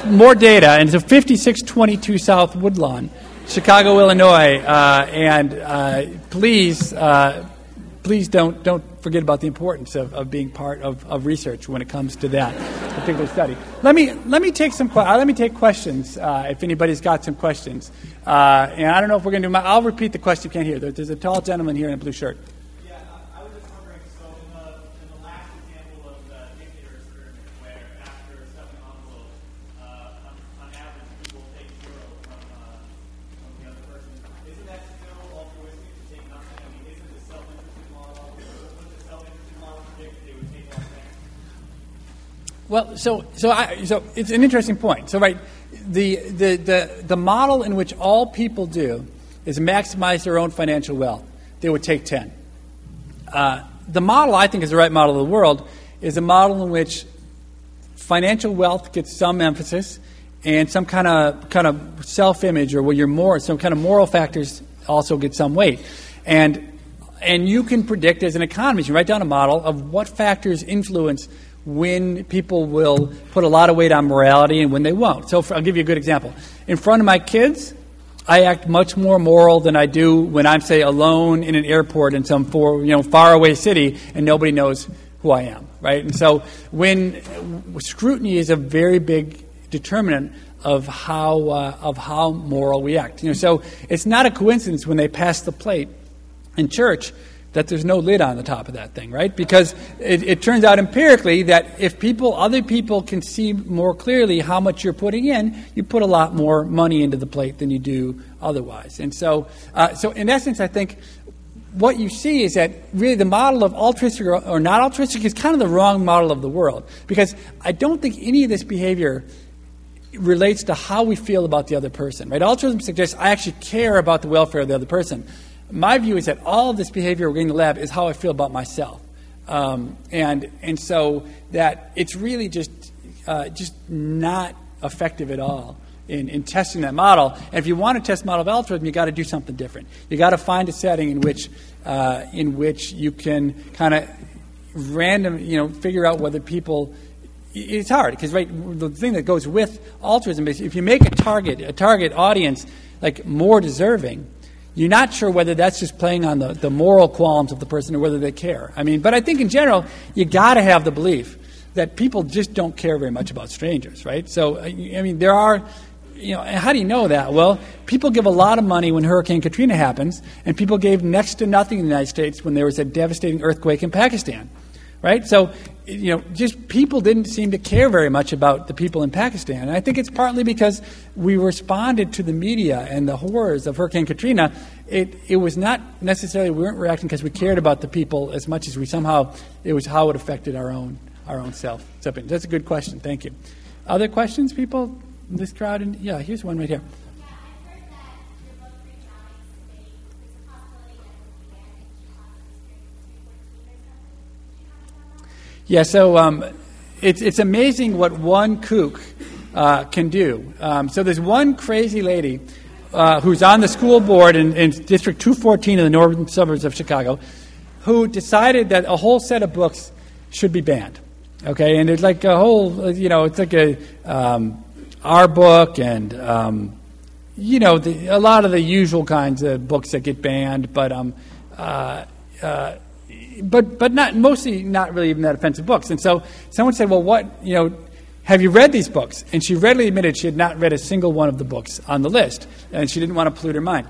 more data. And so 5622 South Woodlawn, Chicago, Illinois. Uh, and uh, please uh, please don't, don't forget about the importance of, of being part of, of research when it comes to that particular study. Let me, let me take some uh, let me take questions uh, if anybody's got some questions. Uh, and I don't know if we're going to do my, I'll repeat the question you can't hear. There's a tall gentleman here in a blue shirt. Well, so so I, so it's an interesting point. So right, the, the the the model in which all people do is maximize their own financial wealth. They would take ten. Uh, the model I think is the right model of the world is a model in which financial wealth gets some emphasis and some kind of kind of self-image or where you're more some kind of moral factors also get some weight and and you can predict as an economist you write down a model of what factors influence when people will put a lot of weight on morality and when they won't. So, for, I'll give you a good example. In front of my kids, I act much more moral than I do when I'm, say, alone in an airport in some for, you know, faraway city and nobody knows who I am, right? And so, when scrutiny is a very big determinant of how uh, of how moral we act. You know, so it's not a coincidence when they pass the plate in church that there's no lid on the top of that thing, right? Because it, it, turns out empirically that if people, other people can see more clearly how much you're putting in, you put a lot more money into the plate than you do otherwise. And so, uh, so in essence, I think what you see is that really the model of altruistic or, or not altruistic is kind of the wrong model of the world. Because I don't think any of this behavior relates to how we feel about the other person, right? Altruism suggests I actually care about the welfare of the other person my view is that all of this behavior we're getting in the lab is how I feel about myself. Um, and, and so that it's really just, uh, just not effective at all in, in testing that model. And if you want to test model of altruism, you've got to do something different. You've got to find a setting in which, uh, in which you can kind of random, you know, figure out whether people it's hard because right the thing that goes with altruism is if you make a target a target audience like more deserving you're not sure whether that's just playing on the, the moral qualms of the person or whether they care. I mean, but I think in general, you got to have the belief that people just don't care very much about strangers, right? So, I mean, there are, you know, how do you know that? Well, people give a lot of money when Hurricane Katrina happens, and people gave next to nothing in the United States when there was a devastating earthquake in Pakistan right? So, you know, just people didn't seem to care very much about the people in Pakistan. And I think it's partly because we responded to the media and the horrors of Hurricane Katrina. It, it was not necessarily, we weren't reacting because we cared about the people as much as we somehow, it was how it affected our own, our own self. So that's a good question. Thank you. Other questions, people this crowd? Yeah, here's one right here. Yeah, so um, it's, it's amazing what one kook uh, can do. Um, so there's one crazy lady uh, who's on the school board in, in, District 214 in the northern suburbs of Chicago who decided that a whole set of books should be banned. Okay, and it's like a whole, you know, it's like a um, our book and um, you know the, a lot of the usual kinds of books that get banned, but um, uh, uh but but not mostly not really even that offensive books. And so someone said, "Well, what you know." Have you read these books? And she readily admitted she had not read a single one of the books on the list, and she didn't want to pollute her mind.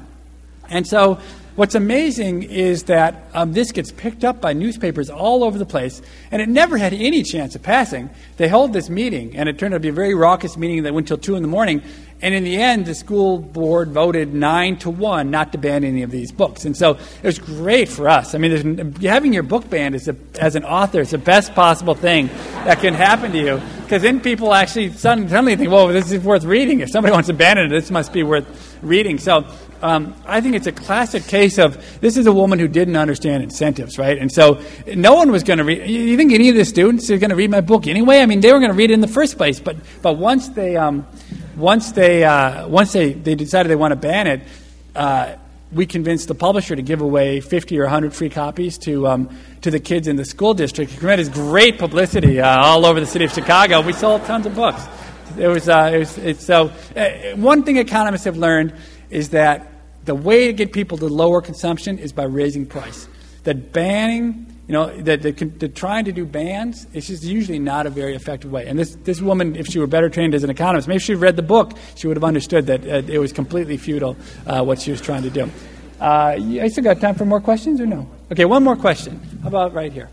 And so What's amazing is that um, this gets picked up by newspapers all over the place, and it never had any chance of passing. They held this meeting, and it turned out to be a very raucous meeting that went till 2 in the morning. And in the end, the school board voted 9 to 1 not to ban any of these books. And so it was great for us. I mean, having your book banned is a, as an author is the best possible thing that can happen to you, because then people actually suddenly think, well, this is worth reading. If somebody wants to ban it, this must be worth reading. So um, I think it's a classic case of this is a woman who didn't understand incentives, right? And so no one was going to read. You think any of the students are going to read my book anyway? I mean, they were going to read it in the first place, but but once they um, once they uh, once they, they decided they want to ban it. Uh, we convinced the publisher to give away 50 or 100 free copies to, um, to the kids in the school district. It created great publicity uh, all over the city of Chicago. We sold tons of books. It was, uh, it was it's, so, uh, one thing economists have learned is that the way to get people to lower consumption is by raising price. That banning, you know, that, that, that trying to do bans is just usually not a very effective way. And this, this woman, if she were better trained as an economist, maybe she read the book, she would have understood that uh, it was completely futile uh, what she was trying to do. Uh, I still got time for more questions or no? Okay, one more question. How about right here?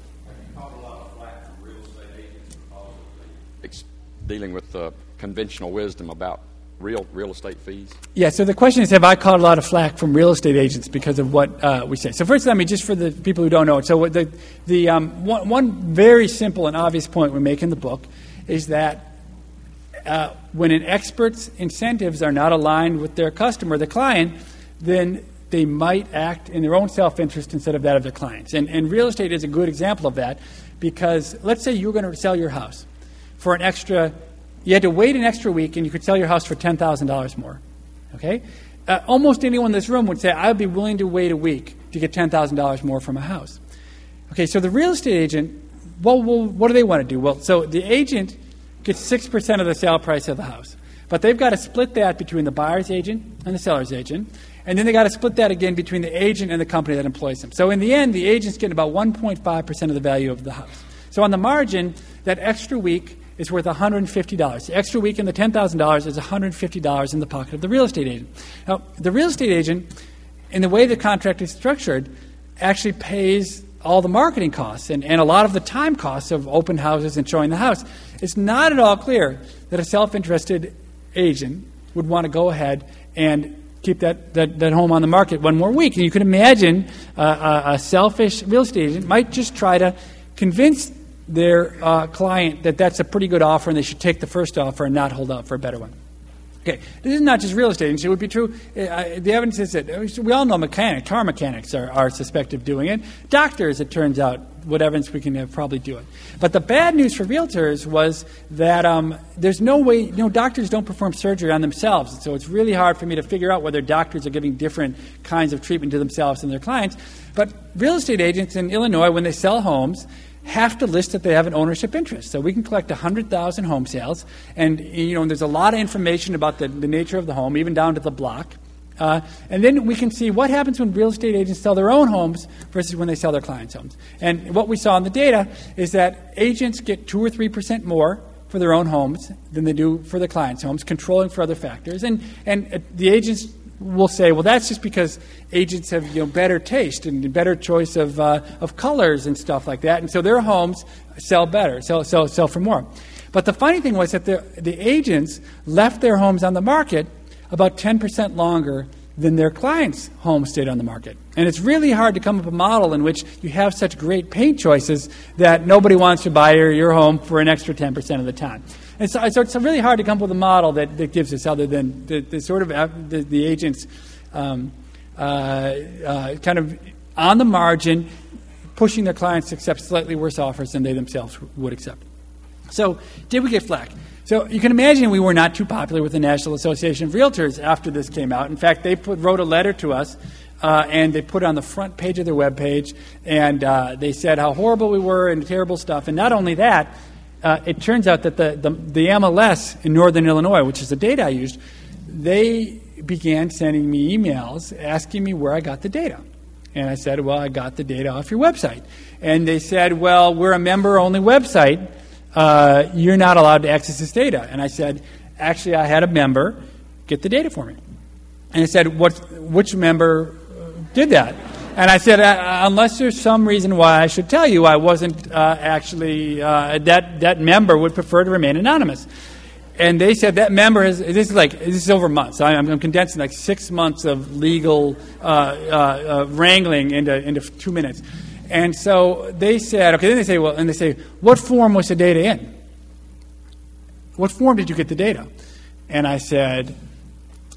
Dealing with uh, conventional wisdom about real real estate fees? Yeah. So the question is, have I caught a lot of flack from real estate agents because of what uh, we say? So first, let me just for the people who don't know it. So the the um, one, one very simple and obvious point we make in the book is that. Uh, when an expert's incentives are not aligned with their customer, the client, then they might act in their own self interest instead of that of their clients. And, and real estate is a good example of that because let's say you're going to sell your house for an extra you had to wait an extra week and you could sell your house for $10,000 more. Okay? Uh, almost anyone in this room would say, I would be willing to wait a week to get $10,000 more from a house. Okay, so the real estate agent, well, well, what do they want to do? Well, so the agent gets 6% of the sale price of the house. But they've got to split that between the buyer's agent and the seller's agent. And then they got to split that again between the agent and the company that employs them. So in the end, the agent's getting about 1.5% of the value of the house. So on the margin, that extra week is worth $150. The extra week in the $10,000 is $150 in the pocket of the real estate agent. Now, the real estate agent, in the way the contract is structured, actually pays all the marketing costs and, and a lot of the time costs of open houses and showing the house. It's not at all clear that a self interested agent would want to go ahead and keep that, that, that, home on the market one more week. And you can imagine uh, a, a selfish real estate agent might just try to convince their uh, client that that's a pretty good offer and they should take the first offer and not hold out for a better one. Okay, this is not just real estate. It would be true. Uh, the evidence is that uh, we all know mechanics, car mechanics are, are suspected of doing it. Doctors, it turns out, what evidence we can have, probably do it. But the bad news for realtors was that um, there's no way, know, doctors don't perform surgery on themselves. So it's really hard for me to figure out whether doctors are giving different kinds of treatment to themselves and their clients. But real estate agents in Illinois, when they sell homes, have to list that they have an ownership interest. So we can collect 100,000 home sales, and you know, there's a lot of information about the, the nature of the home, even down to the block. Uh, and then we can see what happens when real estate agents sell their own homes versus when they sell their clients' homes. And what we saw in the data is that agents get 2 or 3% more for their own homes than they do for the clients' homes, controlling for other factors. And, and uh, the agents will say, well, that's just because agents have you know, better taste and better choice of, uh, of colors and stuff like that. And so their homes sell better, sell, sell, sell for more. But the funny thing was that the, the agents left their homes on the market about 10% longer than their clients' homes stayed on the market. And it's really hard to come up with a model in which you have such great paint choices that nobody wants to buy your, your home for an extra 10% of the time. And so, so, it's really hard to come up with a model that, that gives this other than the, the sort of uh, the, the agents um, uh, uh, kind of on the margin pushing their clients to accept slightly worse offers than they themselves would accept. So, did we get flack? So, you can imagine we were not too popular with the National Association of Realtors after this came out. In fact, they put, wrote a letter to us uh, and they put it on the front page of their webpage, and uh, they said how horrible we were and terrible stuff. And not only that, uh, it turns out that the, the, the, MLS in Northern Illinois, which is the data I used, they began sending me emails asking me where I got the data. And I said, Well, I got the data off your website. And they said, Well, we're a member only website. Uh, you're not allowed to access this data. And I said, Actually, I had a member get the data for me. And he said, Which member did that? And I said, uh, unless there's some reason why I should tell you, I wasn't uh, actually, uh, that, that member would prefer to remain anonymous. And they said that member has, this is like, this is over months. I'm, I'm condensing like six months of legal uh, uh, uh, wrangling into, into two minutes. And so they said, okay, then they say, well, and they say, what form was the data in? What form did you get the data? And I said,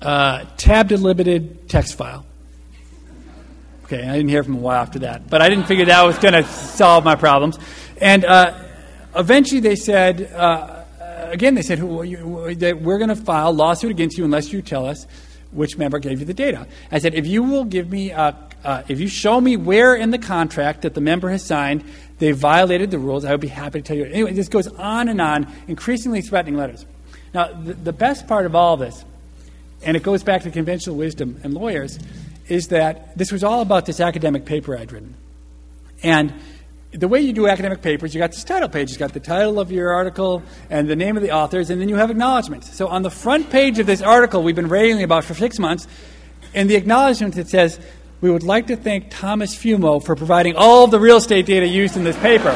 tab delimited text file. Okay, I didn't hear from him a while after that, but I didn't figure that was going to solve my problems. And uh, eventually they said, uh, again, they said, we're going to file lawsuit against you unless you tell us which member gave you the data. I said, if you will give me, uh, if you show me where in the contract that the member has signed they violated the rules, I would be happy to tell you. Anyway, this goes on and on, increasingly threatening letters. Now, the, the best part of all this, and it goes back to conventional wisdom and lawyers, is that this was all about this academic paper I'd written. And the way you do academic papers, you got this title page. You've got the title of your article and the name of the authors, and then you have acknowledgments. So on the front page of this article we've been railing about for six months, in the acknowledgement it says, we would like to thank Thomas Fumo for providing all of the real estate data used in this paper.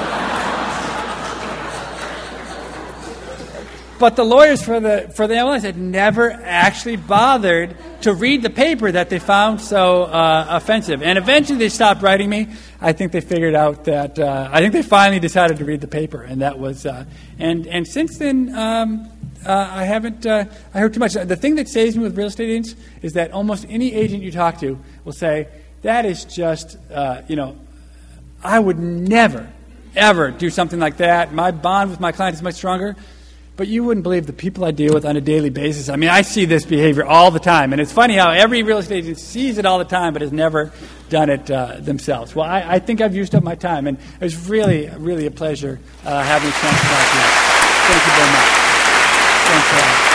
But the lawyers for the, for the MLS had never actually bothered to read the paper that they found so uh, offensive. And eventually they stopped writing me. I think they figured out that, uh, I think they finally decided to read the paper. And that was, uh, and, and since then, um, uh, I haven't, uh, I heard too much. The thing that saves me with real estate agents is that almost any agent you talk to will say, that is just, uh, you know, I would never, ever do something like that. My bond with my client is much stronger. But you wouldn't believe the people I deal with on a daily basis. I mean, I see this behavior all the time. And it's funny how every real estate agent sees it all the time, but has never done it uh, themselves. Well, I, I, think I've used up my time. And it was really, really a pleasure uh, having a chance to talk to you. Thank you very much. Thanks.